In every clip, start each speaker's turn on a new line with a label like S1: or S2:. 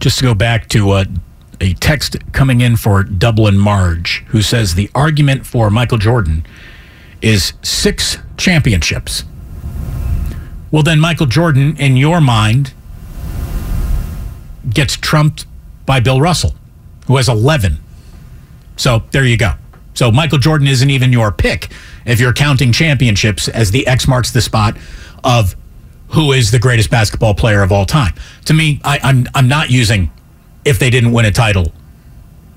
S1: Just to go back to uh, a text coming in for Dublin Marge, who says the argument for Michael Jordan is six championships. Well, then Michael Jordan, in your mind, gets trumped by Bill Russell, who has 11. So there you go. So Michael Jordan isn't even your pick if you're counting championships as the X marks the spot of who is the greatest basketball player of all time. To me, I, I'm I'm not using if they didn't win a title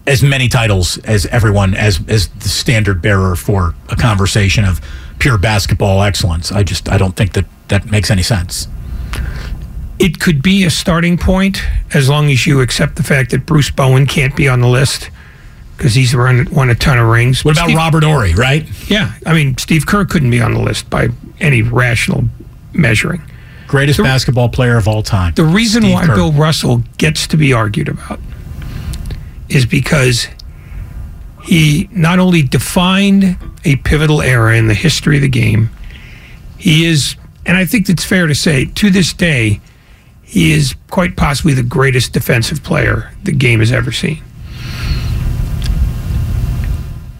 S1: as many titles as everyone as as the standard bearer for a conversation of pure basketball excellence. I just I don't think that that makes any sense.
S2: It could be a starting point as long as you accept the fact that Bruce Bowen can't be on the list because he's run, won a ton of rings.
S1: What about
S2: Steve-
S1: Robert Horry, right?
S2: Yeah, I mean Steve Kerr couldn't be on the list by any rational measuring.
S1: Greatest basketball player of all time.
S2: The reason
S1: Steve
S2: why
S1: Kerr.
S2: Bill Russell gets to be argued about is because he not only defined a pivotal era in the history of the game, he is, and I think it's fair to say, to this day, he is quite possibly the greatest defensive player the game has ever seen.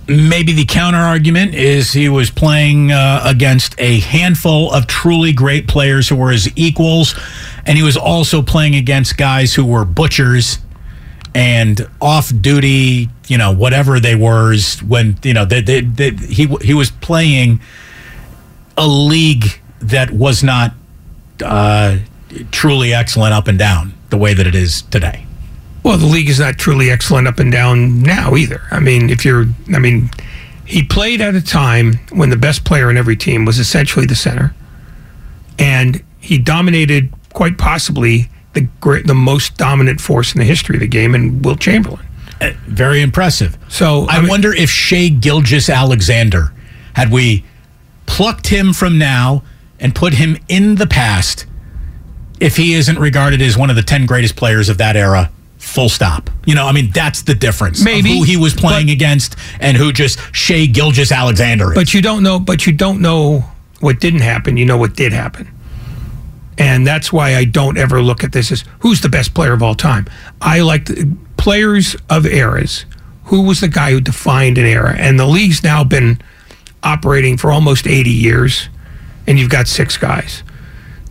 S1: Maybe the counter argument is he was playing uh, against a handful of truly great players who were his equals, and he was also playing against guys who were butchers and off duty, you know, whatever they were. When you know, they, they, they, he he was playing a league that was not uh, truly excellent up and down the way that it is today.
S2: Well, the league is not truly excellent up and down now either. I mean, if you're, I mean, he played at a time when the best player in every team was essentially the center, and he dominated quite possibly the great, the most dominant force in the history of the game, in Wilt Chamberlain.
S1: Uh, Very impressive.
S2: So
S1: I,
S2: mean,
S1: wonder if Shai Gilgeous-Alexander, had we plucked him from now and put him in the past, if he isn't regarded as one of the 10 greatest players of that era, full stop. You know, I mean, that's the difference. of
S2: Maybe,
S1: who he was playing
S2: but-
S1: against and who just Shai Gilgeous-Alexander is.
S2: But you don't know. But you don't know what didn't happen. You know what did happen, and that's why I don't ever look at this as who's the best player of all time. I like the players of eras. Who was the guy who defined an era? And the league's now been operating for almost 80 years, and you've got six guys.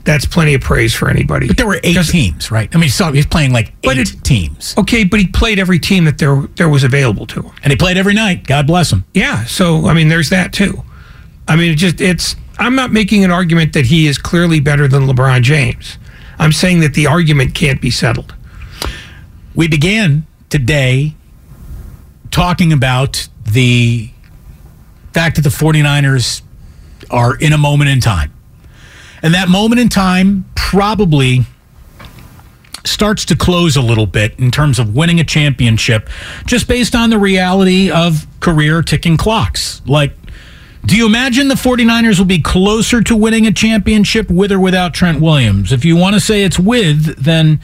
S2: That's plenty of praise for anybody.
S1: But there were eight teams, right? I mean, so he's playing like eight
S2: it-
S1: teams.
S2: Okay, but he played every team that there there was available to him.
S1: And he played every night. God bless him.
S2: Yeah, so I mean, there's that too. I mean, it just it's. I'm not making an argument that he is clearly better than LeBron James. I'm saying that the argument can't be settled.
S1: We began today talking about the fact that the 49ers are in a moment in time. And that moment in time probably starts to close a little bit in terms of winning a championship just based on the reality of career ticking clocks. Like, do you imagine the 49ers will be closer to winning a championship with or without Trent Williams? If you want to say it's with, then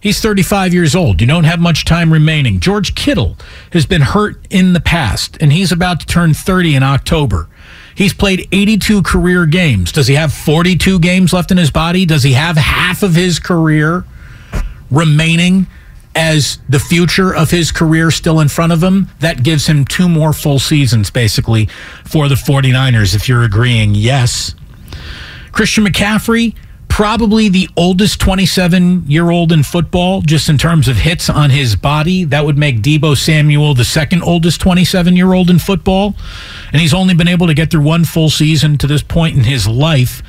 S1: he's 35 years old. You don't have much time remaining. George Kittle has been hurt in the past, and he's about to turn 30 in October. He's played 82 career games. Does he have 42 games left in his body? Does he have half of his career remaining as the future of his career still in front of him? That gives him two more full seasons, basically, for the 49ers, if you're agreeing yes. Christian McCaffrey probably the oldest 27 year old in football, just in terms of hits on his body. That would make Deebo Samuel the second oldest 27 year old in football. And he's only been able to get through one full season to this point in his life.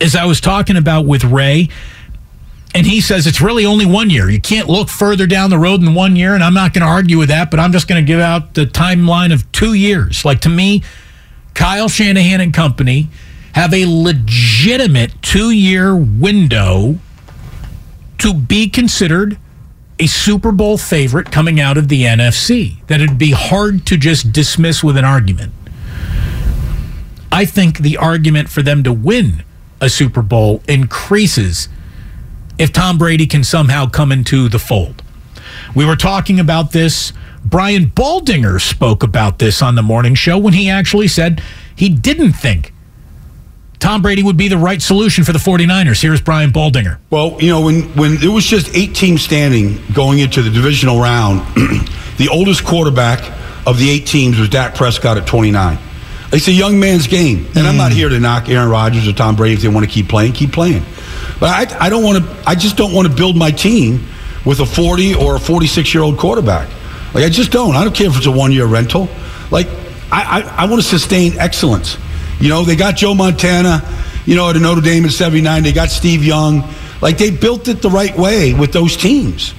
S1: As I was talking about with Ray, and he says it's really only one year. You can't look further down the road than one year, and I'm not going to argue with that, but I'm just going to give out the timeline of two years. Like to me, Kyle Shanahan and company have a legitimate two year window to be considered a Super Bowl favorite coming out of the NFC that it'd be hard to just dismiss with an argument. I think the argument for them to win a Super Bowl increases if Tom Brady can somehow come into the fold. We were talking about this. Brian Baldinger spoke about this on the morning show when he actually said he didn't think Tom Brady would be the right solution for the 49ers. Here's Brian Baldinger.
S3: Well, you know, when, when it was just eight teams standing going into the divisional round, the oldest quarterback of the eight teams was Dak Prescott at 29. It's a young man's game. And mm. I'm not here to knock Aaron Rodgers or Tom Brady if they want to keep playing, keep playing. But I, I don't want to, I just don't want to build my team with a 40 or a 46 year old quarterback. Like, I just don't. I don't care if it's a one year rental. Like, I, I, I want to sustain excellence. You know, they got Joe Montana, you know, at a Notre Dame in 79. They got Steve Young. Like, they built it the right way with those teams.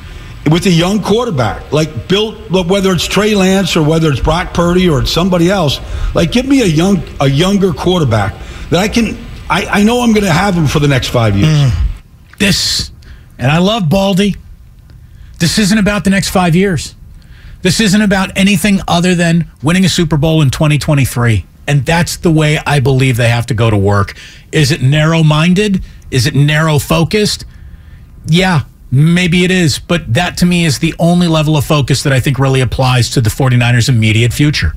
S3: With a young quarterback, like built, whether it's Trey Lance or whether it's Brock Purdy or it's somebody else, like give me a young, a younger quarterback that I can. I, I know I'm going to have him for the next five years. Mm.
S1: This, and I love Baldy. This isn't about the next five years. This isn't about anything other than winning a Super Bowl in 2023. And that's the way I believe they have to go to work. Is it narrow minded? Is it narrow focused? Yeah, maybe it is. But that to me is the only level of focus that I think really applies to the 49ers' immediate future.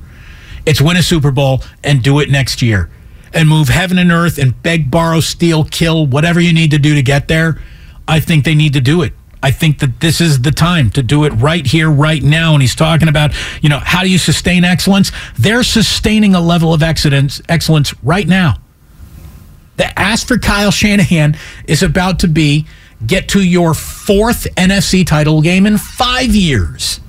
S1: It's win a Super Bowl and do it next year and move heaven and earth and beg, borrow, steal, kill, whatever you need to do to get there. I think they need to do it. I think that this is the time to do it right here, right now. And he's talking about, you know, how do you sustain excellence? They're sustaining a level of excellence, excellence right now. The ask for Kyle Shanahan is about to be get to your fourth NFC title game in five years.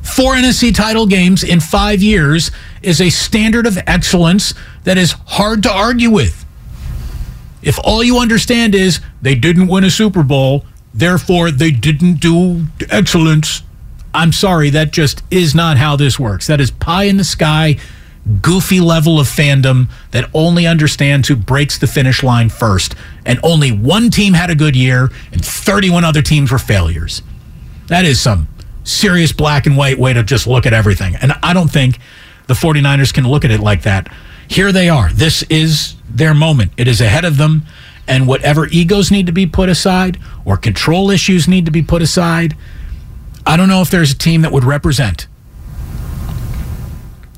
S1: Four NFC title games in five years is a standard of excellence that is hard to argue with. If all you understand is they didn't win a Super Bowl, Therefore, they didn't do excellence. I'm sorry, that just is not how this works. That is pie in the sky, goofy level of fandom that only understands who breaks the finish line first. And only one team had a good year, and 31 other teams were failures. That is some serious black and white way to just look at everything. And I don't think the 49ers can look at it like that. Here they are. This is their moment, it is ahead of them and whatever egos need to be put aside or control issues need to be put aside, I don't know if there's a team that would represent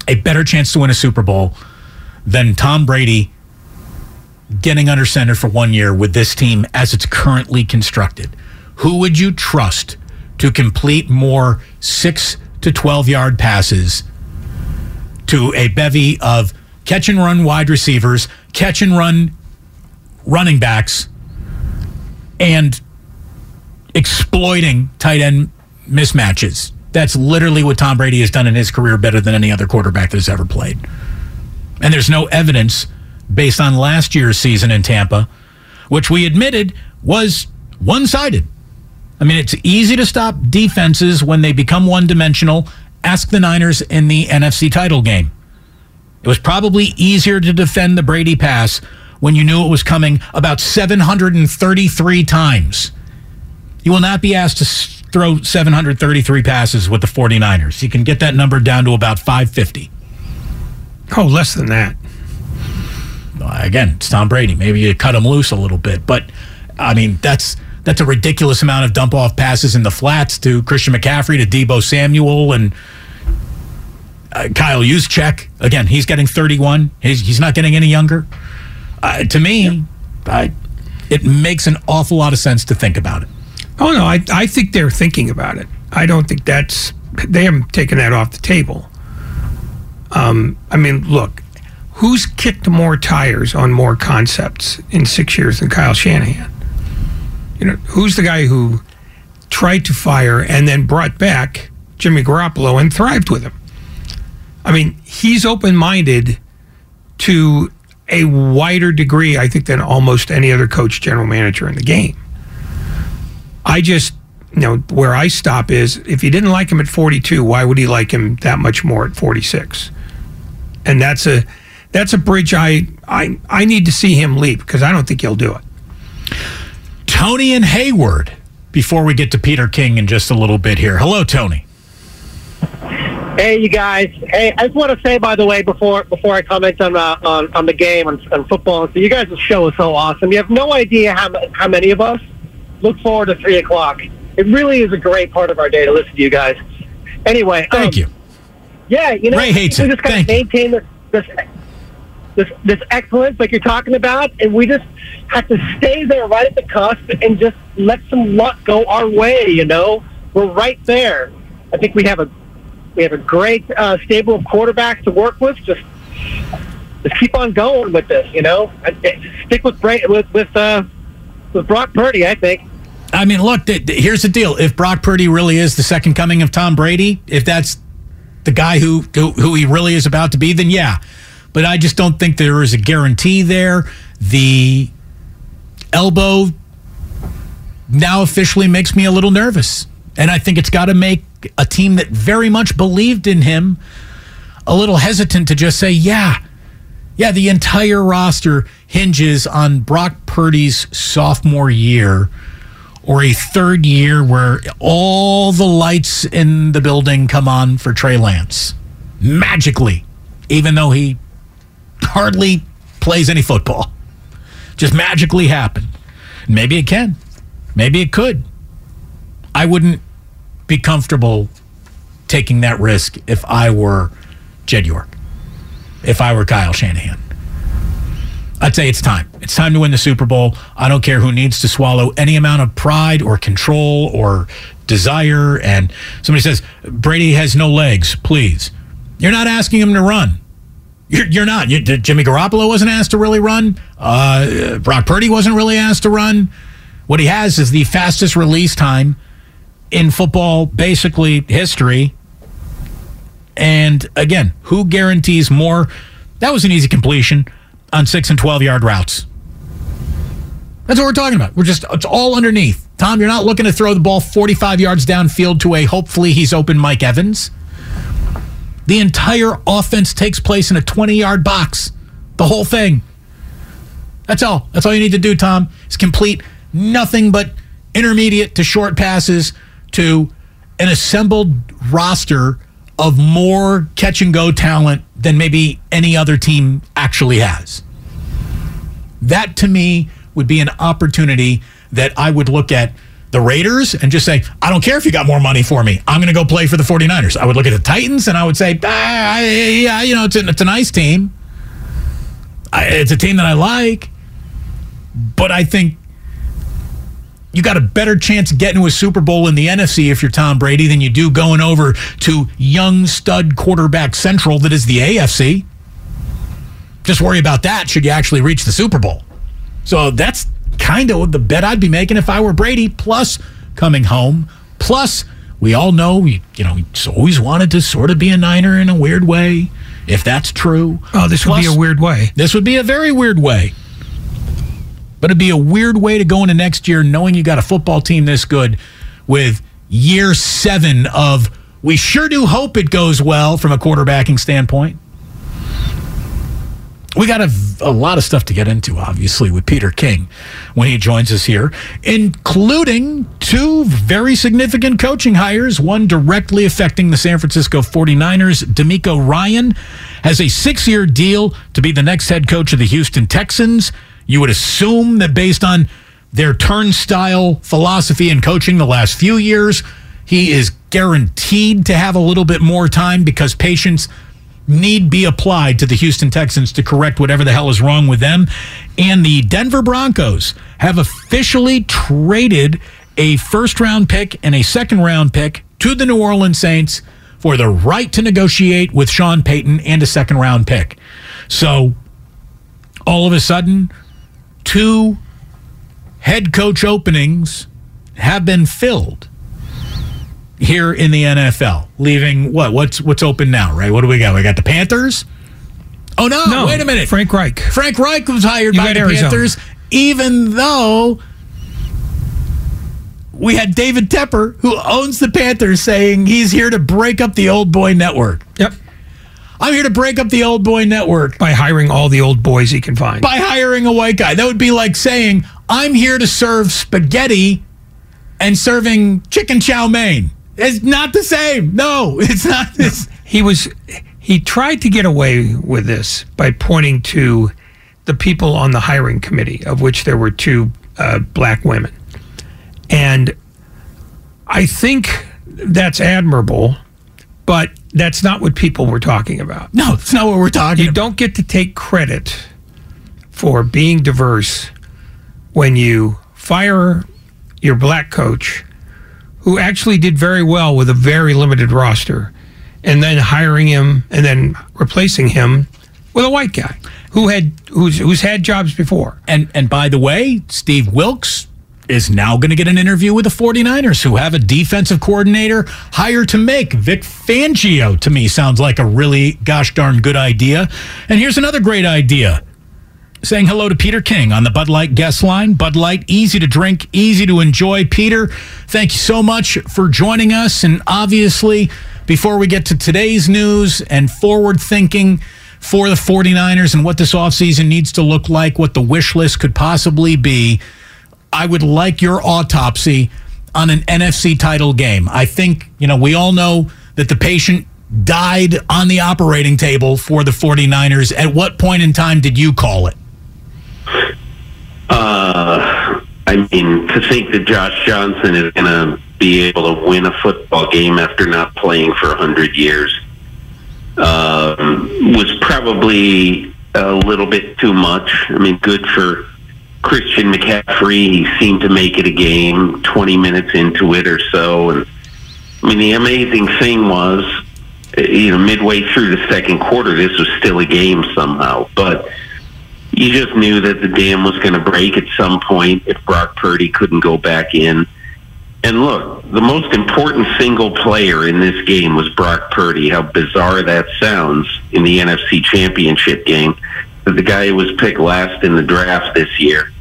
S1: a better chance to win a Super Bowl than Tom Brady getting under center for one year with this team as it's currently constructed. Who would you trust to complete more six to 12 yard passes to a bevy of catch and run wide receivers, catch and run running backs and exploiting tight end mismatches. That's literally what Tom Brady has done in his career better than any other quarterback that has ever played. And there's no evidence based on last year's season in Tampa, which we admitted was one sided. I mean, it's easy to stop defenses when they become one dimensional. Ask the Niners in the NFC title game. It was probably easier to defend the Brady pass when you knew it was coming about 733 times. You will not be asked to throw 733 passes with the 49ers. You can get that number down to about 550.
S2: Oh, less than that.
S1: Again, it's Tom Brady. Maybe you cut him loose a little bit, but I mean that's that's a ridiculous amount of dump off passes in the flats to Christian McCaffrey, to Deebo Samuel, and uh, Kyle Juszczyk. Again, he's getting 31. He's, he's not getting any younger uh, to me, yeah. I, it makes an awful lot of sense to think about it.
S2: Oh no, I I think they're thinking about it. I don't think that's they haven't taken that off the table. Um, I mean, look, who's kicked more tires on more concepts in six years than Kyle Shanahan? You know, who's the guy who tried to fire and then brought back Jimmy Garoppolo and thrived with him? I mean, he's open minded to a wider degree, I think, than almost any other coach, general manager in the game. I just, you know, where I stop is if he didn't like him at 42, why would he like him that much more at 46? And that's a that's a bridge I I I need to see him leap because I don't think he'll do it.
S1: Tony and Hayward. Before we get to Peter King in just a little bit here. Hello, Tony.
S4: Hey, you guys. Hey, I just want to say, by the way, before before I comment on uh, on, on the game on, on football, so you guys' show is so awesome. You have no idea how how many of us look forward to three o'clock. It really is a great part of our day to listen to you guys. Anyway,
S1: thank
S4: um,
S1: you.
S4: Yeah, you know,
S1: Ray hates
S4: we just got to maintain this, this this this excellence, like you're talking about, and we just have to stay there, right at the cusp, and just let some luck go our way. You know, we're right there. I think we have a we have a great uh, stable of quarterbacks to work with. Just just keep on going with this. You know, stick with with with uh, with Brock Purdy. I think.
S1: I mean, look, th- th- here's the deal. If Brock Purdy really is the second coming of Tom Brady, if that's the guy who, who who he really is about to be, then yeah. But I just don't think there is a guarantee there. The elbow now officially makes me a little nervous. And I think it's got to make a team that very much believed in him a little hesitant to just say, yeah, yeah, the entire roster hinges on Brock Purdy's sophomore year or a third year where all the lights in the building come on for Trey Lance magically, even though he hardly plays any football. Just magically happen. Maybe it can. Maybe it could. I wouldn't be comfortable taking that risk if I were Jed York, if I were Kyle Shanahan. I'd say it's time. It's time to win the Super Bowl. I don't care who needs to swallow any amount of pride or control or desire. And somebody says, Brady has no legs, please. You're not asking him to run. You're, you're not. You, Jimmy Garoppolo wasn't asked to really run. Uh, Brock Purdy wasn't really asked to run. What he has is the fastest release time in football, basically history. And again, who guarantees more? That was an easy completion on six and 12 yard routes. That's what we're talking about. We're just, it's all underneath. Tom, you're not looking to throw the ball 45 yards downfield to a hopefully he's open Mike Evans. The entire offense takes place in a 20 yard box. The whole thing. That's all. That's all you need to do, Tom, is complete nothing but intermediate to short passes to an assembled roster of more catch and go talent than maybe any other team actually has. That to me would be an opportunity that I would look at the Raiders and just say, I don't care if you got more money for me. I'm going to go play for the 49ers. I would look at the Titans and I would say, ah, yeah, you know, it's a, it's a nice team. I, it's a team that I like. But I think you got a better chance of getting to a Super Bowl in the NFC if you're Tom Brady than you do going over to young stud quarterback central that is the AFC. Just worry about that should you actually reach the Super Bowl. So that's kind of the bet I'd be making if I were Brady. Plus, coming home. Plus, we all know you, you know he's always wanted to sort of be a Niner in a weird way. If that's true,
S2: Oh, this would be a weird way.
S1: this would be a very weird way. But it'd be a weird way to go into next year knowing you got a football team this good with year seven of we sure do hope it goes well from a quarterbacking standpoint. We got a, a lot of stuff to get into, obviously, with Peter King when he joins us here, including two very significant coaching hires, one directly affecting the San Francisco 49ers. DeMeco Ryan has a six year deal to be the next head coach of the Houston Texans. You would assume that based on their turnstile philosophy and coaching the last few years, he is guaranteed to have a little bit more time because patience need be applied to the Houston Texans to correct whatever the hell is wrong with them. And the Denver Broncos have officially traded a first round pick and a second round pick to the New Orleans Saints for the right to negotiate with Sean Payton and a second round pick. So all of a sudden, two head coach openings have been filled here in the NFL, leaving what? What's what's open now, right? What do we got? We got the Panthers. Oh no!
S2: No,
S1: wait a minute.
S2: Frank Reich.
S1: Frank Reich was hired
S2: You
S1: by the
S2: Arizona.
S1: Panthers, even though we had David Tepper, who owns the Panthers, saying he's here to break up the old boy network. I'm here to break up the old boy network
S2: By hiring all the old boys he can find.
S1: by hiring a white guy. That would be like saying, I'm here to serve spaghetti and serving chicken chow mein. It's not the same. No, it's not. It's,
S2: he was he tried to get away with this by pointing to the people on the hiring committee of which there were two uh, black women and i think that's admirable but that's not what people were talking about
S1: no, it's not what we're talking about.
S2: you
S1: about.
S2: don't get to take credit for being diverse when you fire your black coach who actually did very well with a very limited roster and then hiring him and then replacing him with a white guy who had who's who's had jobs before
S1: And and by the way, Steve Wilks is now going to get an interview with the 49ers who have a defensive coordinator hired to make. Vic Fangio to me sounds like a really gosh darn good idea. And here's another great idea. Saying hello to Peter King on the Bud Light guest line. Bud Light, easy to drink, easy to enjoy. Peter, thank you so much for joining us. And obviously, before we get to today's news and forward thinking for the 49ers and what this offseason needs to look like, what the wish list could possibly be, I would like your autopsy on an NFC title game. I think, you know, we all know that the patient died on the operating table for the 49ers. At what point in time did you call it?
S5: Uh, I mean, to think that Josh Johnson is going to be able to win a football game after not playing for 100 years um, was probably a little bit too much. I mean, good for Christian McCaffrey. He seemed to make it a game 20 minutes into it or so. And I mean, the amazing thing was, you know, midway through the second quarter, this was still a game somehow. But you just knew that the dam was going to break at some point if Brock Purdy couldn't go back in. And look, the most important single player in this game was Brock Purdy. How bizarre that sounds in the NFC Championship game. That the guy who was picked last in the draft this year.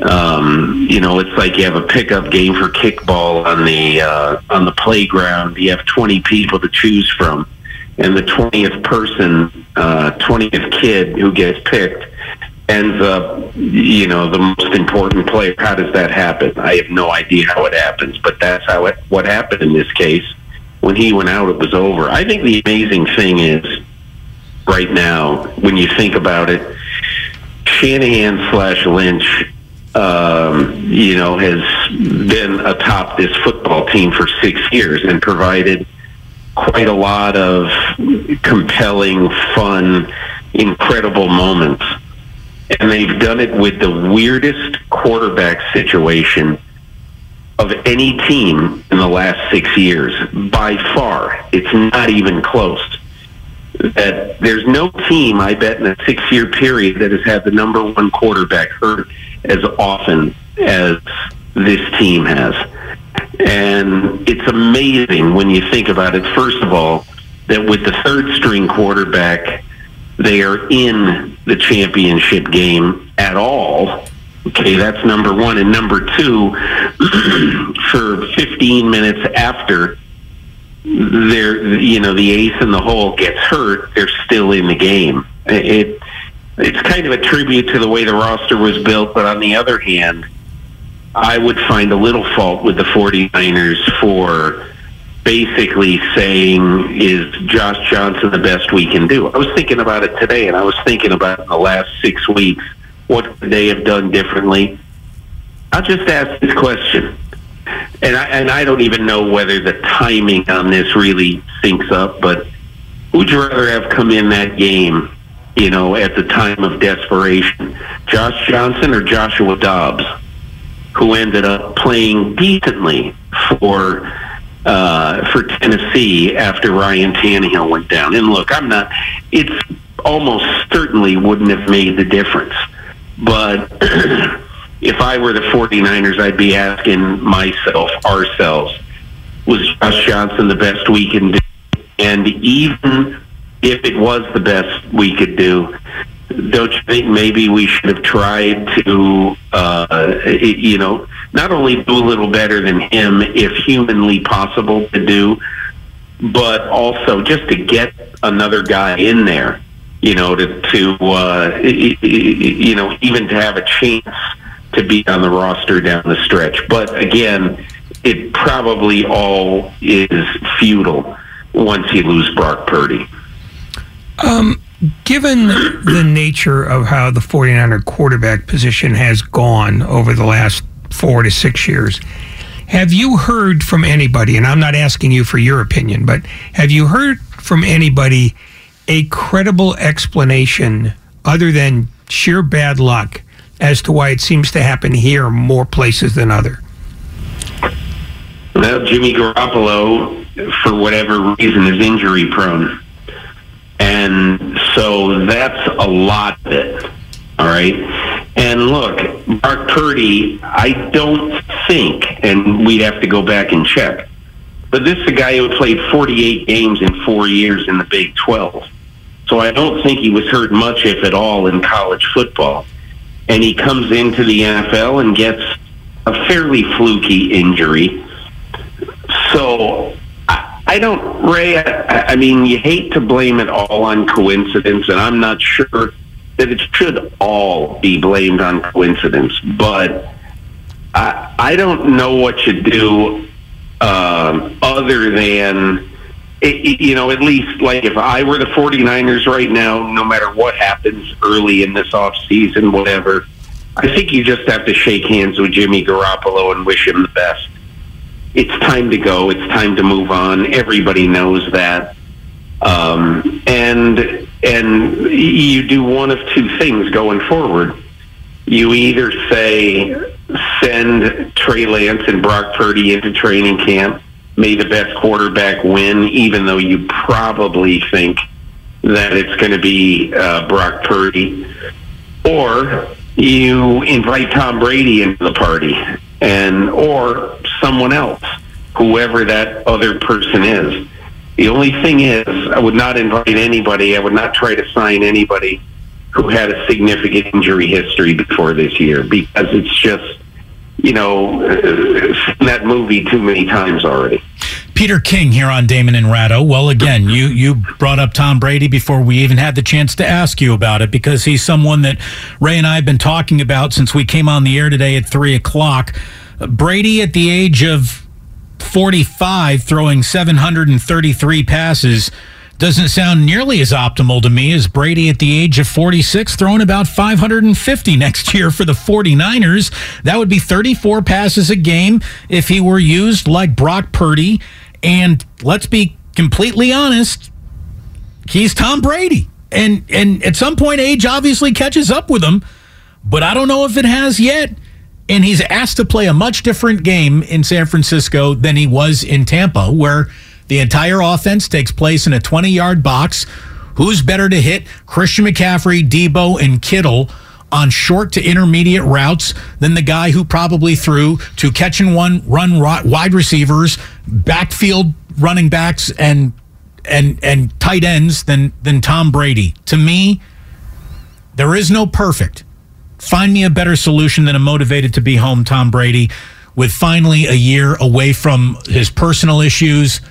S5: Um, you know, it's like you have a pickup game for kickball on the uh, on the playground. You have 20 people to choose from, and the 20th person, uh, 20th kid who gets picked ends up, you know, the most important player. How does that happen? I have no idea how it happens, but that's how it what happened in this case. When he went out, it was over. I think the amazing thing is, right now, when you think about it, Shanahan slash Lynch, um, you know, has been atop this football team for six years and provided quite a lot of compelling, fun, incredible moments and they've done it with the weirdest quarterback situation of any team in the last six years. By far, it's not even close. That there's no team, I bet, in a six-year period that has had the number one quarterback hurt as often as this team has. And it's amazing when you think about it. First of all, that with the third-string quarterback they are in the championship game at all. Okay, that's number one. And number two, for 15 minutes after they're, you know, the ace in the hole gets hurt, they're still in the game. It, it's kind of a tribute to the way the roster was built, but on the other hand, I would find a little fault with the 49ers for basically saying, is Josh Johnson the best we can do? I was thinking about it today, and I was thinking about in the last six weeks, what could they have done differently? I'll just ask this question. And I, and I don't even know whether the timing on this really syncs up, but who'd you rather have come in that game, you know, at the time of desperation? Josh Johnson or Joshua Dobbs, who ended up playing decently for uh, for Tennessee after Ryan Tannehill went down. And look, I'm not. It's almost certainly wouldn't have made the difference. But if I were the 49ers, I'd be asking myself, ourselves, was Josh Johnson the best we can do? And even if it was the best we could do, don't you think maybe we should have tried to, uh, you know, not only do a little better than him, if humanly possible to do, but also just to get another guy in there, you know, to, to uh, you know, even to have a chance to be on the roster down the stretch. But again, it probably all is futile once you lose Brock Purdy.
S2: Um, given the nature of how the 49er quarterback position has gone over the last four to six years, have you heard from anybody, and I'm not asking you for your opinion, but have you heard from anybody a credible explanation other than sheer bad luck as to why it seems to happen here more places than other?
S5: Well, Jimmy Garoppolo, for whatever reason, is injury prone. And so that's a lot of it. All right. And look, Mark Purdy, I don't think, and we'd have to go back and check, but this is a guy who played 48 games in four years in the Big 12. So I don't think he was hurt much, if at all, in college football. And he comes into the NFL and gets a fairly fluky injury. So I don't, Ray. I, I mean, you hate to blame it all on coincidence, and I'm not sure that it should all be blamed on coincidence. But I, I don't know what you do uh, other than, it, you know, at least like if I were the 49ers right now, no matter what happens early in this off season, whatever, I think you just have to shake hands with Jimmy Garoppolo and wish him the best it's time to go. It's time to move on. Everybody knows that. Um, and and you do one of two things going forward. You either say send Trey Lance and Brock Purdy into training camp, may the best quarterback win, even though you probably think that it's going to be uh, Brock Purdy, or you invite Tom Brady into the party and or someone else, whoever that other person is. The only thing is, I would not invite anybody. I would not try to sign anybody who had a significant injury history before this year because it's just, you know, seen that movie too many times already.
S1: Peter King here on Damon and Ratto. Well, again, you you brought up Tom Brady before we even had the chance to ask you about it because he's someone that Ray and I have been talking about since we came on the air today at three o'clock. Brady at the age of 45 throwing 733 passes doesn't sound nearly as optimal to me as Brady at the age of 46 throwing about 550 next year for the 49ers. That would be 34 passes a game if he were used like Brock Purdy. And let's be completely honest, he's Tom Brady. And and at some point age obviously catches up with him, but I don't know if it has yet and he's asked to play a much different game in San Francisco than he was in Tampa, where the entire offense takes place in a 20 yard box. Who's better to hit Christian McCaffrey, Deebo, and Kittle on short to intermediate routes than the guy who probably threw to catch and one run wide receivers, backfield running backs, and and and tight ends than than Tom Brady? To me, there is no perfect. Find me a better solution than a motivated to be home Tom Brady with finally a year away from his personal issues.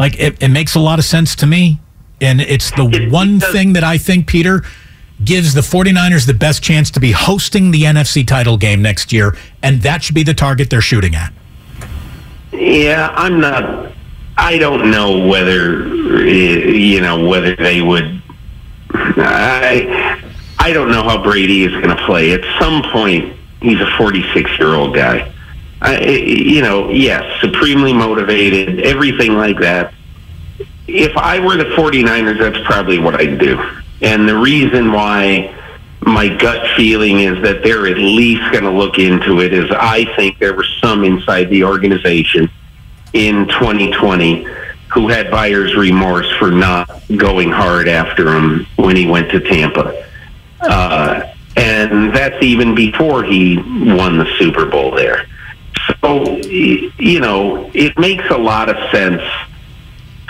S1: Like it, it makes a lot of sense to me. And it's the it, one it thing that I think, Peter, gives the 49ers the best chance to be hosting the NFC title game next year. And that should be the target they're shooting at.
S5: Yeah, I'm not. I don't know whether you know whether they would. I I don't know how Brady is going to play. At some point, he's a 46 year old guy. You know, yes, supremely motivated, everything like that. If I were the 49ers, that's probably what I'd do. And the reason why my gut feeling is that they're at least going to look into it is I think there were some inside the organization in 2020 who had buyer's remorse for not going hard after him when he went to Tampa. Uh, and that's even before he won the Super Bowl there. So, you know, it makes a lot of sense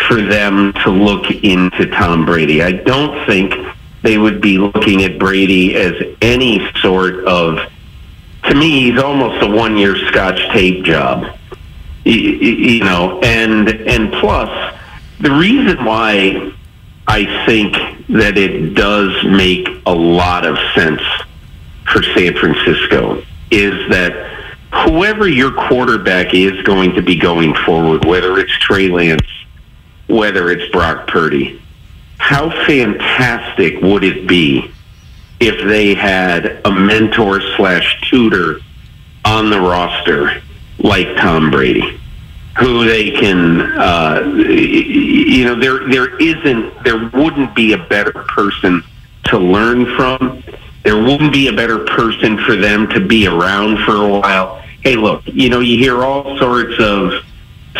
S5: for them to look into Tom Brady. I don't think they would be looking at Brady as any sort of, to me, he's almost a one year scotch tape job. You know, and and plus, the reason why I think that it does make a lot of sense for San Francisco is that whoever your quarterback is going to be going forward, whether it's Trey Lance, whether it's Brock Purdy, how fantastic would it be if they had a mentor slash tutor on the roster like Tom Brady? who they can uh, you know there there isn't there wouldn't be a better person to learn from there wouldn't be a better person for them to be around for a while hey look you know you hear all sorts of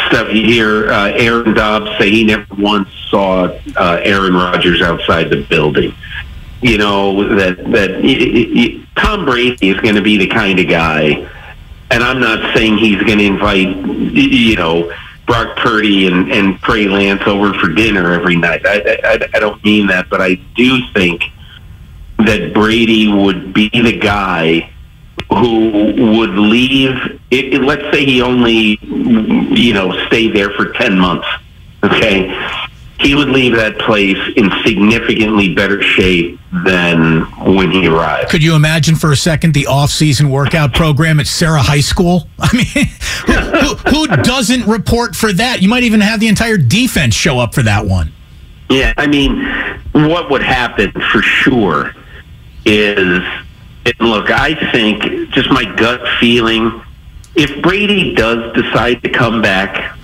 S5: stuff you hear uh, Aaron Dobbs say he never once saw uh, Aaron Rodgers outside the building you know that that y- y- Tom Brady is going to be the kind of guy and I'm not saying he's going to invite, you know, Brock Purdy and, and Trey Lance over for dinner every night. I, I, I don't mean that, but I do think that Brady would be the guy who would leave. It, it, let's say he only, you know, stayed there for 10 months. Okay he would leave that place in significantly better shape than when he arrived.
S1: Could you imagine for a second the off-season workout program at Serra High School? I mean, who, who, who doesn't report for that? You might even have the entire defense show up for that one.
S5: Yeah, I mean, what would happen for sure is, look, I think just my gut feeling, if Brady does decide to come back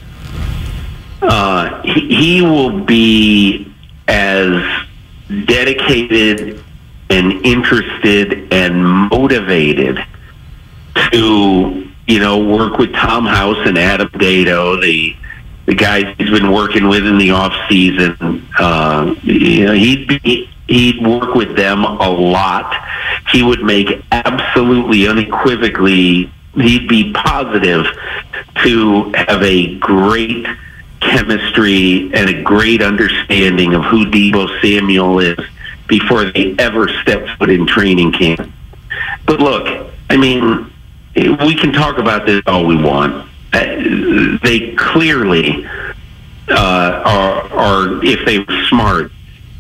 S5: uh, he, he will be as dedicated and interested and motivated to you know work with Tom House and Adam Dedeaux, the the guys he's been working with in the off season. Uh, you know, he'd be he'd work with them a lot. He would make absolutely unequivocally he'd be positive to have a great chemistry and a great understanding of who Deebo Samuel is before they ever step foot in training camp. But look, I mean, we can talk about this all we want. Uh, they clearly uh, are, are, if they were smart,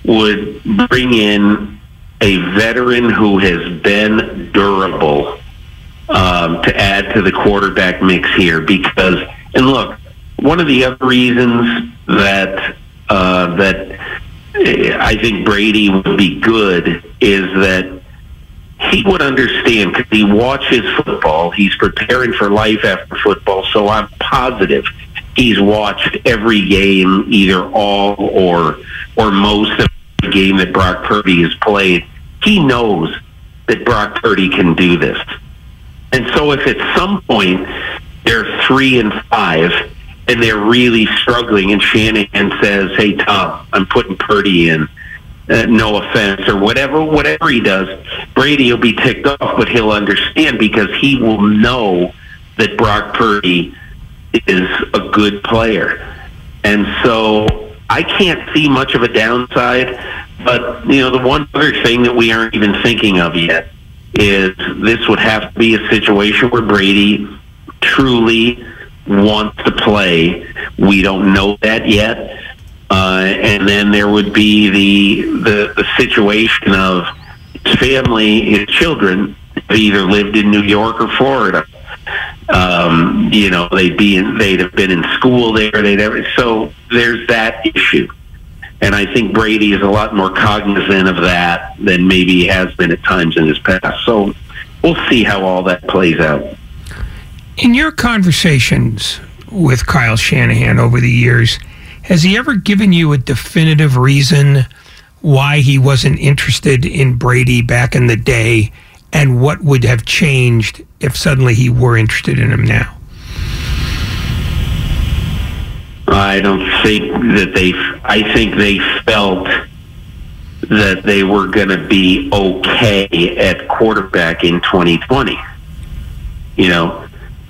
S5: would bring in a veteran who has been durable um, to add to the quarterback mix here. Because, and look, one of the other reasons that uh, that I think Brady would be good is that he would understand because he watches football. He's preparing for life after football, so I'm positive he's watched every game, either all or or most of game that Brock Purdy has played. He knows that Brock Purdy can do this, and so if at some point they're three and five and they're really struggling, and Shanahan says, "Hey Tom, I'm putting Purdy in." Uh, no offense or whatever whatever he does brady will be ticked off but he'll understand because he will know that brock purdy is a good player and so i can't see much of a downside but you know the one other thing that we aren't even thinking of yet is this would have to be a situation where brady truly wants to play. We don't know that yet. Uh, and then there would be the, the the situation of his family, his children, either lived in New York or Florida. Um, you know, they'd be in, they'd have been in school there. They'd ever, so there's that issue, and I think Brady is a lot more cognizant of that than maybe he has been at times in his past. So we'll see how all that plays out.
S2: In your conversations with Kyle Shanahan over the years, has he ever given you a definitive reason why he wasn't interested in Brady back in the day and what would have changed if suddenly he were interested in him now?
S5: I don't think that they. I think they felt that they were going to be okay at quarterback in 2020. You know,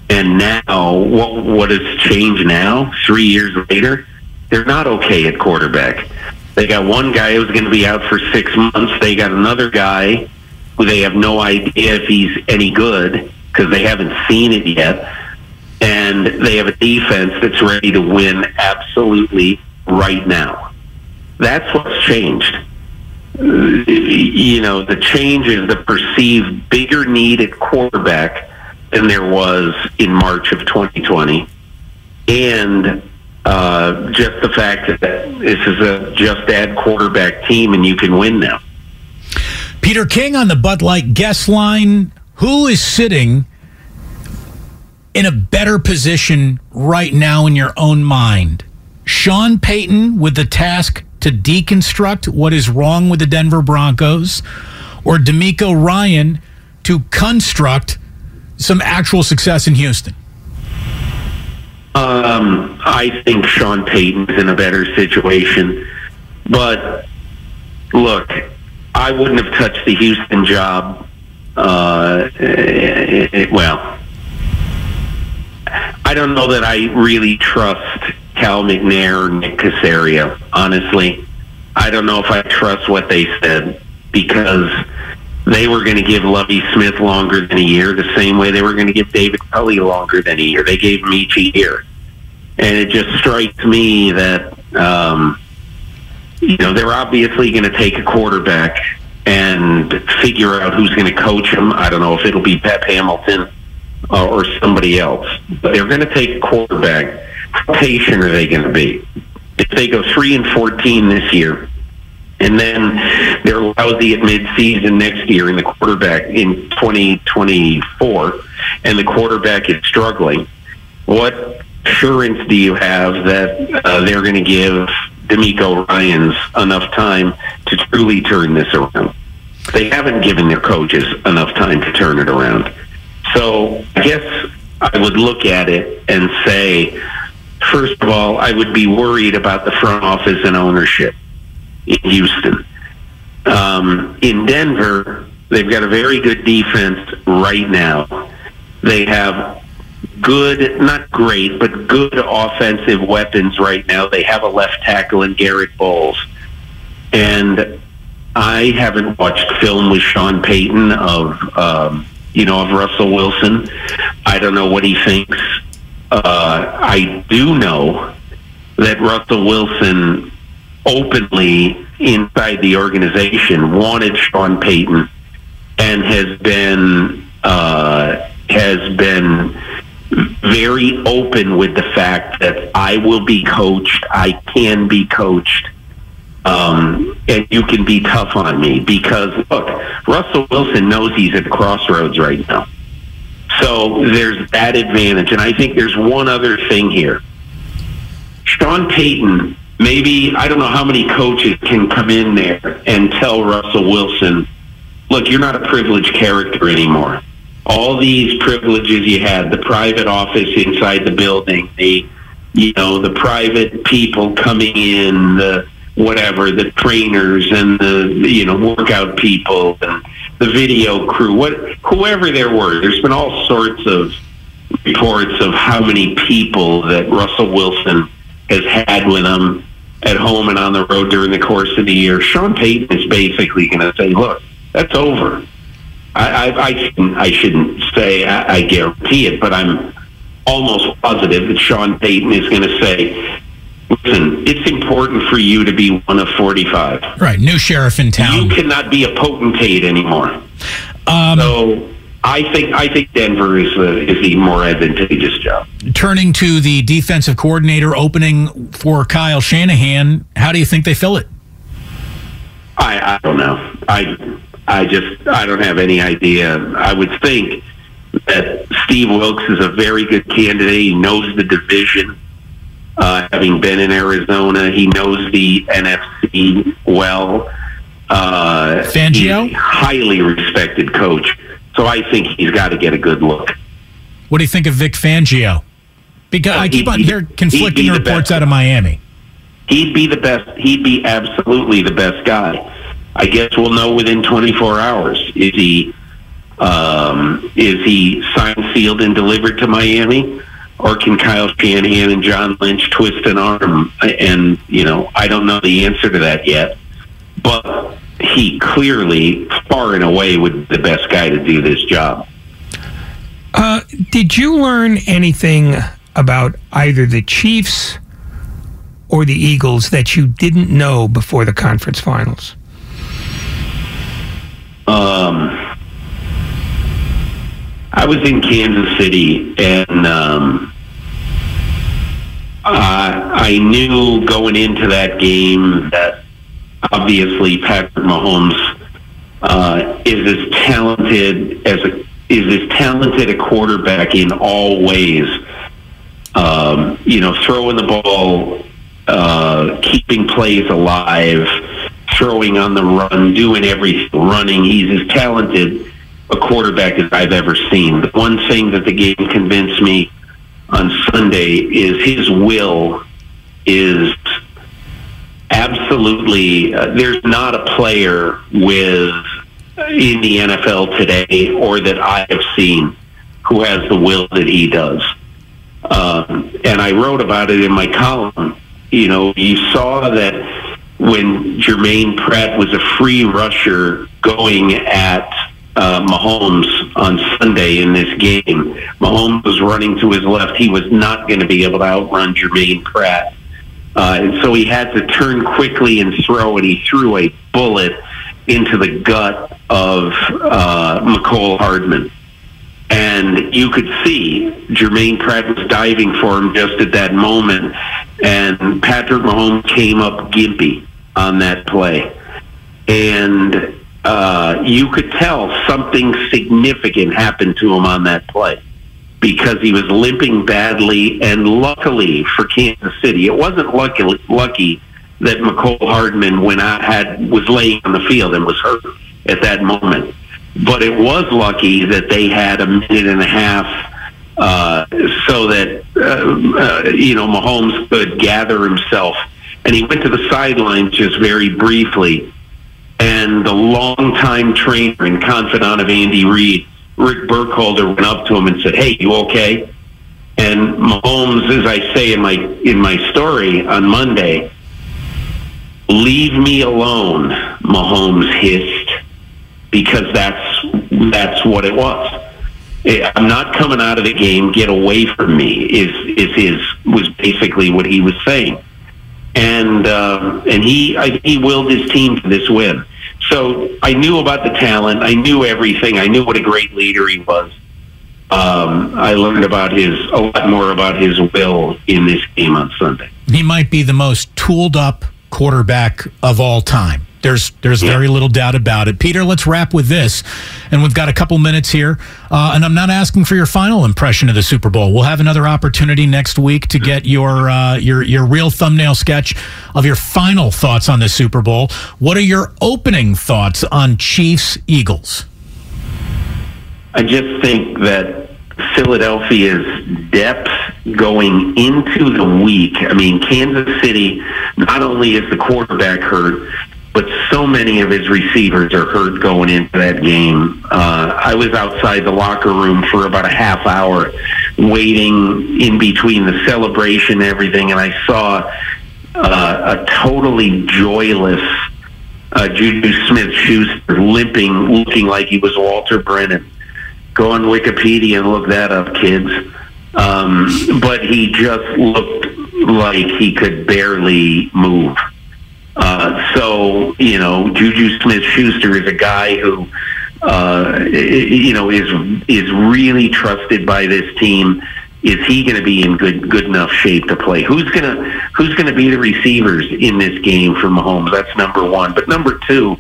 S5: and now what? What has changed now? Three years later, they're not okay at quarterback. They got one guy who's going to be out for six months. They got another guy who they have no idea if he's any good because they haven't seen it yet. And they have a defense that's ready to win absolutely right now. That's what's changed. You know, the change is the perceived bigger need at quarterback than there was in March of 2020. And uh, just the fact that this is a just add quarterback team and you can win now.
S1: Peter King on the Bud Light guest line. Who is sitting in a better position right now in your own mind? Sean Payton with the task to deconstruct what is wrong with the Denver Broncos, or DeMeco Ryan to construct some actual success in Houston?
S5: Um, I think Sean Payton's in a better situation. But look, I wouldn't have touched the Houston job. Uh, eh, eh, well, I don't know that I really trust Cal McNair or Nick Caserio. Honestly, I don't know if I trust what they said because they were going to give Lovie Smith longer than a year, the same way they were going to give David Culley longer than a year. They gave him each a year, and it just strikes me that um, you know they're obviously going to take a quarterback and figure out who's going to coach him. I don't know if it'll be Pep Hamilton uh, or somebody else, they're going to take a quarterback. How patient are they going to be? If they go three and fourteen this year, and then they're lousy at midseason next year in the quarterback in 2024, and the quarterback is struggling, what assurance do you have that uh, they're going to give DeMeco Ryans enough time to truly turn this around? They haven't given their coaches enough time to turn it around. So I guess I would look at it and say, first of all, I would be worried about the front office and ownership in Houston. Um, in Denver, they've got a very good defense right now. They have good, not great, but good offensive weapons right now. They have a left tackle in Garett Bolles. And I haven't watched film with Sean Payton of, um, you know, of Russell Wilson. I don't know what he thinks. Uh, I do know that Russell Wilson openly inside the organization wanted Sean Payton and has been uh, has been very open with the fact that I will be coached, I can be coached, um, and you can be tough on me because look, Russell Wilson knows he's at crossroads right now. So there's that advantage, and I think there's one other thing here. Sean Payton, maybe I don't know how many coaches can come in there and tell Russell Wilson, "Look, you're not a privileged character anymore. All these privileges you had, the private office inside the building, the you know, the private people coming in, the whatever, the trainers and the you know workout people and the video crew, what whoever there were. There's been all sorts of reports of how many people that Russell Wilson has had with him at home and on the road during the course of the year. Sean Payton is basically going to say, "Look, that's over." I, I, I, shouldn't, I shouldn't say I, I guarantee it, but I'm almost positive that Sean Payton is going to say, "Listen, it's important for you to be one of 45.
S1: Right, new sheriff in town.
S5: You cannot be a potentate anymore."
S1: Um,
S5: So I think I think Denver is the is the more advantageous job.
S1: turning to the defensive coordinator opening for Kyle Shanahan, how do you think they fill it?
S5: I, I don't know. I I just I don't have any idea. I would think that Steve Wilks is a very good candidate. He knows the division. Uh, having been in Arizona, he knows the NFC well. Uh,
S1: Fangio?
S5: highly respected coach. So I think he's got to get a good look.
S1: What do you think of Vic Fangio? Because I keep on hearing conflicting
S5: be
S1: reports out of Miami.
S5: He'd be the best. He'd be absolutely the best guy. I guess we'll know within 24 hours. Is he um, is he signed, sealed, and delivered to Miami, or can Kyle Shanahan and John Lynch twist an arm? And you know, I don't know the answer to that yet. But he clearly, far and away, would be the best guy to do this job.
S2: Uh, did you learn anything about either the Chiefs or the Eagles that you didn't know before the conference finals?
S5: Um, I was in Kansas City, and um, I, I knew going into that game that obviously Patrick Mahomes uh, is as talented as a is as talented a quarterback in all ways. Um, you know, throwing the ball, uh, keeping plays alive, throwing on the run, doing everything, running. He's as talented a quarterback as I've ever seen. The one thing that the game convinced me on Sunday is his will is absolutely. Uh, there's not a player with in the NFL today or that I have seen who has the will that he does. Um, and I wrote about it in my column. You know, you saw that when Germaine Pratt was a free rusher going at uh, Mahomes on Sunday in this game, Mahomes was running to his left. He was not going to be able to outrun Germaine Pratt. Uh, and so he had to turn quickly and throw, and he threw a bullet into the gut of uh, Mecole Hardman. And you could see Germaine Pratt was diving for him just at that moment, and Patrick Mahomes came up gimpy on that play. And uh, you could tell something significant happened to him on that play because he was limping badly. And luckily for Kansas City, it wasn't lucky, lucky that Mecole Hardman, when I had was laying on the field and was hurt at that moment, but it was lucky that they had a minute and a half. Uh, so that uh, uh, you know Mahomes could gather himself, and he went to the sidelines just very briefly. And the longtime trainer and confidant of Andy Reid, Rick Burkholder, went up to him and said, "Hey, you okay?" And Mahomes, as I say in my in my story on Monday, leave me alone, Mahomes hissed, because that's that's what it was. Eh, I'm not coming out of the game. Get away from me. Is is his was basically what he was saying, and uh, and he I, he willed his team to this win. So I knew about the talent. I knew everything. I knew what a great leader he was. Um, I learned about his a lot more about his will in this game on Sunday.
S1: He might be the most tooled up quarterback of all time. There's there's
S5: Yeah.
S1: very little doubt about it. Peter, let's wrap with this, and we've got a couple minutes here. Uh, and I'm not asking for your final impression of the Super Bowl. We'll have another opportunity next week to get your uh, your your real thumbnail sketch of your final thoughts on the Super Bowl. What are your opening thoughts on Chiefs Eagles?
S5: I just think that Philadelphia's depth going into the week. I mean, Kansas City, not only is the quarterback hurt, but so many of his receivers are hurt going into that game. Uh, I was outside the locker room for about a half hour waiting in between the celebration and everything, and I saw uh, a totally joyless uh, Juju Smith Schuster limping, looking like he was Walter Brennan. Go on Wikipedia and look that up, kids. Um, but he just looked like he could barely move. Uh, so you know, Juju Smith-Schuster is a guy who, uh, you know, is is really trusted by this team. Is he going to be in good good enough shape to play? Who's gonna Who's going to be the receivers in this game for Mahomes? That's number one. But number two,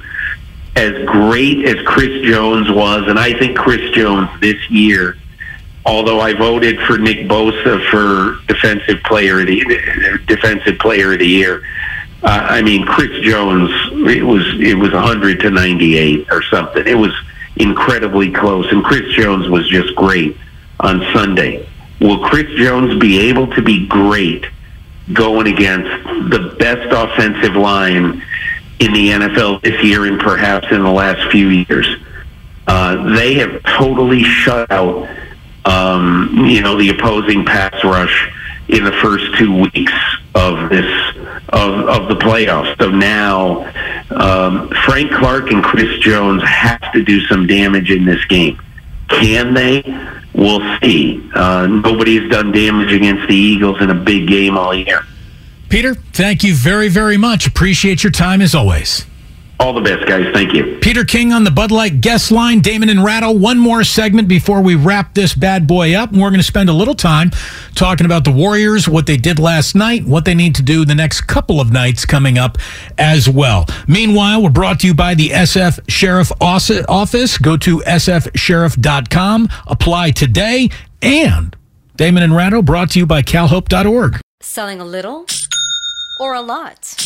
S5: as great as Chris Jones was, and I think Chris Jones this year, although I voted for Nick Bosa for defensive player of the defensive player of the year. I mean, Chris Jones, it was it was 100 to 98 or something. It was incredibly close, and Chris Jones was just great on Sunday. will Chris Jones be able to be great going against the best offensive line in the NFL this year and perhaps in the last few years? Uh, they have totally shut out, um, you know, the opposing pass rush in the first two weeks of this of, of the playoffs. So now um, Frank Clark and Chris Jones have to do some damage in this game. Can they? We'll see. Uh, nobody's done damage against the Eagles in a big game all year.
S1: Peter, thank you very, very much. Appreciate your time as always.
S5: All the best, guys. Thank you.
S1: Peter King on the Bud Light guest line. Damon and Ratto. One more segment before we wrap this bad boy up. And we're going to spend a little time talking about the Warriors, what they did last night, what they need to do the next couple of nights coming up as well. Meanwhile, we're brought to you by the SF Sheriff Office. Go to sfsheriff.com. Apply today. And Damon and Ratto brought to you by calhope.org.
S6: Selling a little or a lot?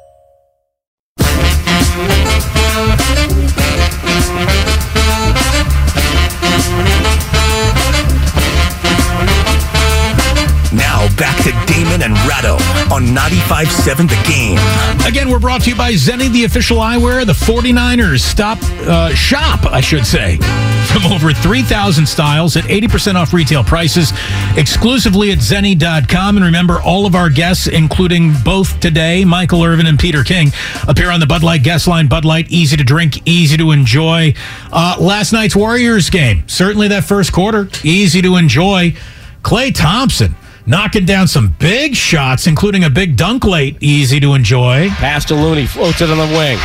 S7: Thank Now back to Damon and Ratto on 95.7 The Game.
S1: Again, we're brought to you by Zenni, the official eyewear. The 49ers stop uh, shop, I should say, from over 3,000 styles at 80% off retail prices exclusively at Zenni.com. And remember, all of our guests, including both today, Michael Irvin and Peter King, appear on the Bud Light guest line. Bud Light, easy to drink, easy to enjoy. Uh, last night's Warriors game, certainly that first quarter, easy to enjoy. Klay Thompson knocking down some big shots, including a big dunk late, easy to enjoy.
S8: Pass to Looney, floats it on the wing.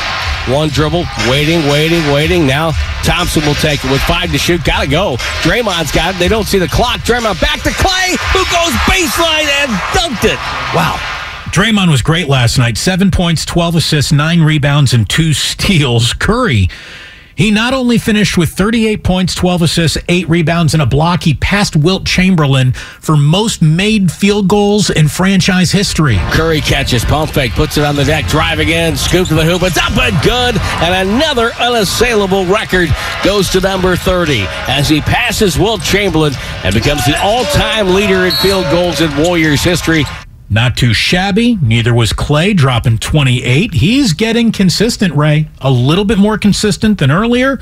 S8: One dribble, waiting, waiting, waiting. Now Thompson will take it with five to shoot. Gotta go. Draymond's got it. They don't see the clock. Draymond back to Klay, who goes baseline and dunked it. Wow.
S1: Draymond was great last night. Seven points, 12 assists, nine rebounds, and two steals. Curry, he not only finished with 38 points, 12 assists, eight rebounds, and a block, he passed Wilt Chamberlain for most made field goals in franchise history.
S8: Curry catches, pump fake, puts it on the deck, drive again, scoop to the hoop. It's up and good. And another unassailable record goes to number 30 as he passes Wilt Chamberlain and becomes the all time leader in field goals in Warriors history.
S1: Not too shabby. Neither was Klay, dropping 28. He's getting consistent, Ray. A little bit more consistent than earlier.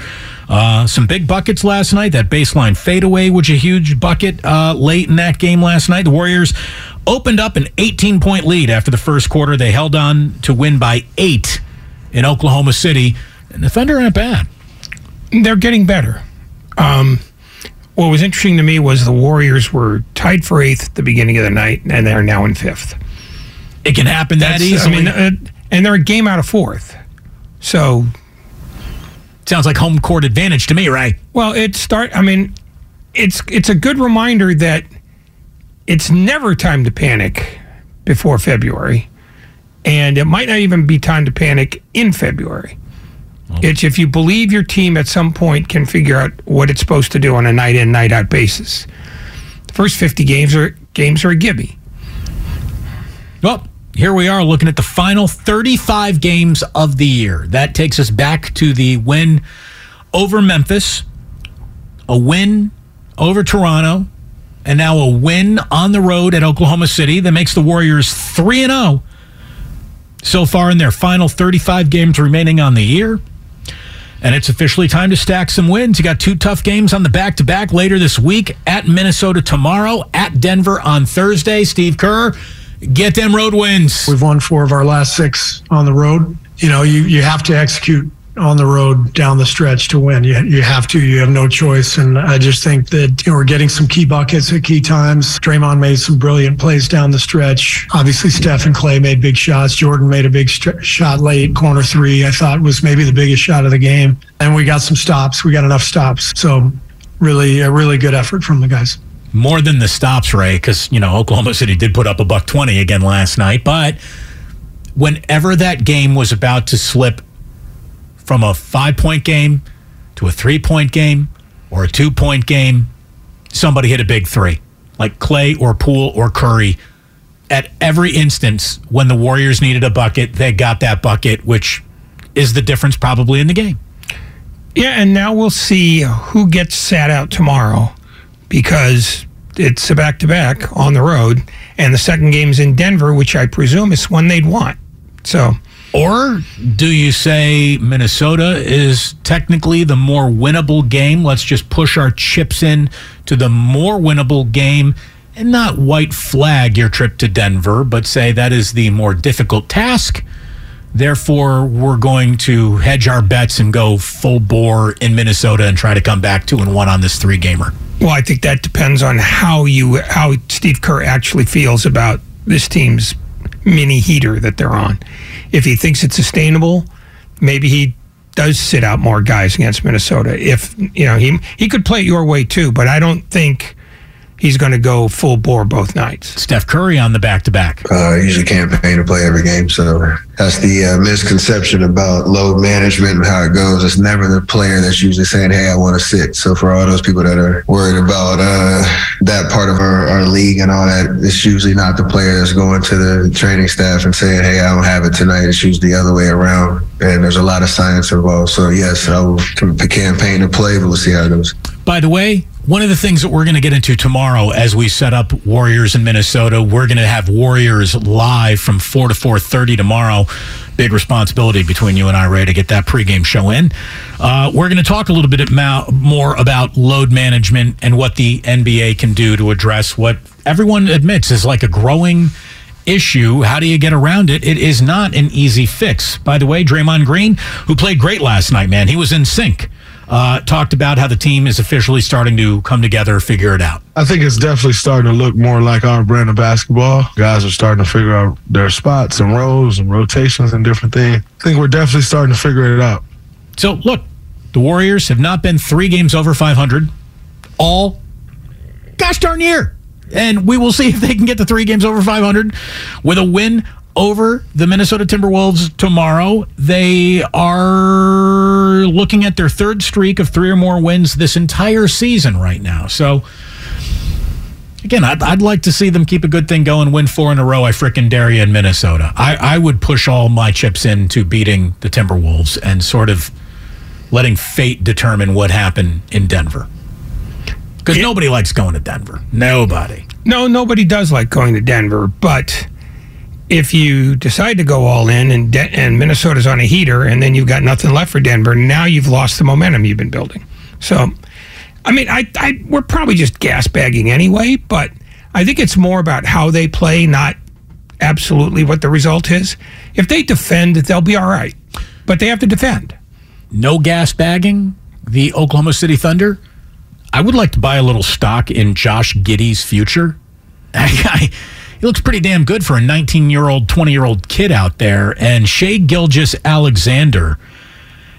S1: Uh, some big buckets last night. That baseline fadeaway was a huge bucket uh, late in that game last night. The Warriors opened up an 18 point lead after the first quarter. They held on to win by eight in Oklahoma City. And the Thunder aren't bad.
S2: They're getting better. Um, what was interesting to me was the Warriors were tied for eighth at the beginning of the night, and they're now in fifth.
S1: It can happen that
S2: That's-
S1: easily.
S2: I mean, uh, and they're a game out of fourth. So,
S1: Sounds like home court advantage to me, right?
S2: well, it start. I mean, it's it's a good reminder that it's never time to panic before February, and it might not even be time to panic in February. It's if you believe your team at some point can figure out what it's supposed to do on a night in, night out basis. The first 50 games are games are a gimme.
S1: Well, here we are looking at the final 35 games of the year. That takes us back to the win over Memphis, a win over Toronto, and now a win on the road at Oklahoma City that makes the Warriors 3 and 0 so far in their final 35 games remaining on the year. And it's officially time to stack some wins. You got two tough games on the back to back later this week at Minnesota tomorrow, at Denver on Thursday. Steve Kerr, get them road wins.
S9: We've won four of our last six on the road. You know, you, you have to execute on the road down the stretch to win. You, you have to. You have no choice. And I just think that you know, we're getting some key buckets at key times. Draymond made some brilliant plays down the stretch. Obviously, Steph and Klay made big shots. Jordan made a big str- shot late, corner three. I thought was maybe the biggest shot of the game. And we got some stops. We got enough stops. So really, a really good effort from the guys.
S1: more than the stops, Ray, because you know Oklahoma City did put up a buck twenty again last night. But whenever that game was about to slip from a five point game to a three point game or a two point game, somebody hit a big three, like Klay or Poole or Curry. At every instance, when the Warriors needed a bucket, they got that bucket, which is the difference probably in the game.
S2: Yeah, and now we'll see who gets sat out tomorrow because it's a back to back on the road, and the second game's in Denver, which I presume is one they'd want. So,
S1: Or do you say Minnesota is technically the more winnable game? Let's just push our chips in to the more winnable game and not white flag your trip to Denver, but say that is the more difficult task. Therefore, we're going to hedge our bets and go full bore in Minnesota and try to come back two and one on this three gamer.
S2: well, I think that depends on how you how Steve Kerr actually feels about this team's mini heater that they're on. If he thinks it's sustainable, maybe he does sit out more guys against Minnesota. If you know he he could play it your way too, but I don't think he's going to go full bore both nights.
S1: Steph Curry on the back to back.
S10: Uh, I usually campaign to play every game, so that's the uh, misconception about load management and how it goes. It's never the player that's usually saying, "Hey, I want to sit." So for all those people that are worried about uh, that part of our, our league and all that, it's usually not the player that's going to the training staff and saying, "Hey, I don't have it tonight." It's usually the other way around, and there's a lot of science involved. So yes, I will campaign to play, but we'll see how it goes.
S1: By the way, one of the things that we're going to get into tomorrow as we set up Warriors in Minnesota, we're going to have Warriors live from 4 to 4.30 tomorrow. Big responsibility between you and I, Ray, to get that pregame show in. Uh, we're going to talk a little bit more about load management and what the NBA can do to address what everyone admits is like a growing issue. How do you get around it? It is not an easy fix. By the way, Draymond Green, who played great last night, man, he was in sync. Uh, talked about how the team is officially starting to come together, figure it out.
S11: I think it's definitely starting to look more like our brand of basketball. Guys are starting to figure out their spots and roles and rotations and different things. I think we're definitely starting to figure it out.
S1: So, look, the Warriors have not been three games over 500 all gosh darn year. And we will see if they can get the three games over 500 with a win over the Minnesota Timberwolves tomorrow. They are looking at their third streak of three or more wins this entire season right now. So, again, I'd, I'd like to see them keep a good thing going, win four in a row. I frickin' dare you in Minnesota. I, I would push all my chips into beating the Timberwolves and sort of letting fate determine what happened in Denver. Because nobody likes going to Denver. Nobody.
S2: No, nobody does like going to Denver, but if you decide to go all in and De- and Minnesota's on a heater and then you've got nothing left for Denver, now you've lost the momentum you've been building. So, I mean, I, I we're probably just gas bagging anyway, but I think it's more about how they play, not absolutely what the result is. If they defend, they'll be all right, but they have to defend.
S1: No gas bagging the Oklahoma City Thunder. I would like to buy a little stock in Josh Giddey's future. Guy, he looks pretty damn good for a 19 year old, 20 year old kid out there. And Shai Gilgeous-Alexander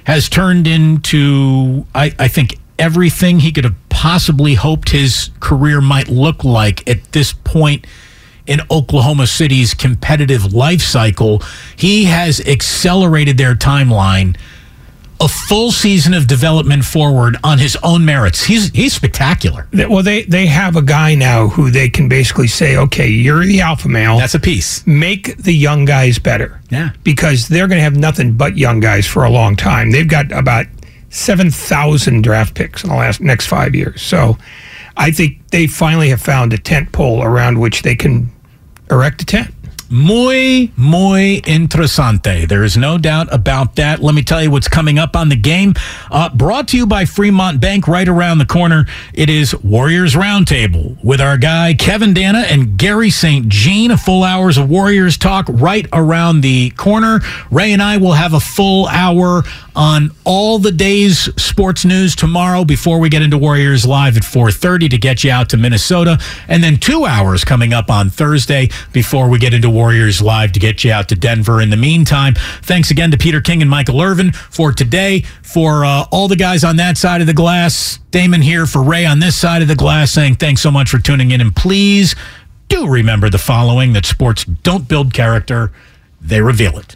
S1: has turned into, I, I think, everything he could have possibly hoped his career might look like at this point in Oklahoma City's competitive life cycle. He has accelerated their timeline a full season of development forward on his own merits. He's he's spectacular.
S2: Well, they they have a guy now who they can basically say, okay, you're the alpha male.
S1: That's a piece.
S2: Make the young guys better.
S1: Yeah,
S2: because they're going to have nothing but young guys for a long time. They've got about seven thousand draft picks in the last next five years. So, I think they finally have found a tent pole around which they can erect a tent.
S1: Muy, muy interesante. There is no doubt about that. Let me tell you what's coming up on the game. Uh, brought to you by Fremont Bank right around the corner. It is Warriors Roundtable with our guy Kevin Danna and Gary St. Jean. A full hours of Warriors talk right around the corner. Ray and I will have a full hour on all the day's sports news tomorrow before we get into Warriors Live at 4:30 to get you out to Minnesota, and then two hours coming up on Thursday before we get into Warriors Live to get you out to Denver. In the meantime, thanks again to Peter King and Michael Irvin for today. For uh, all the guys on that side of the glass, Damon here for Ray on this side of the glass, saying thanks so much for tuning in, and please do remember the following: that sports don't build character; they reveal it.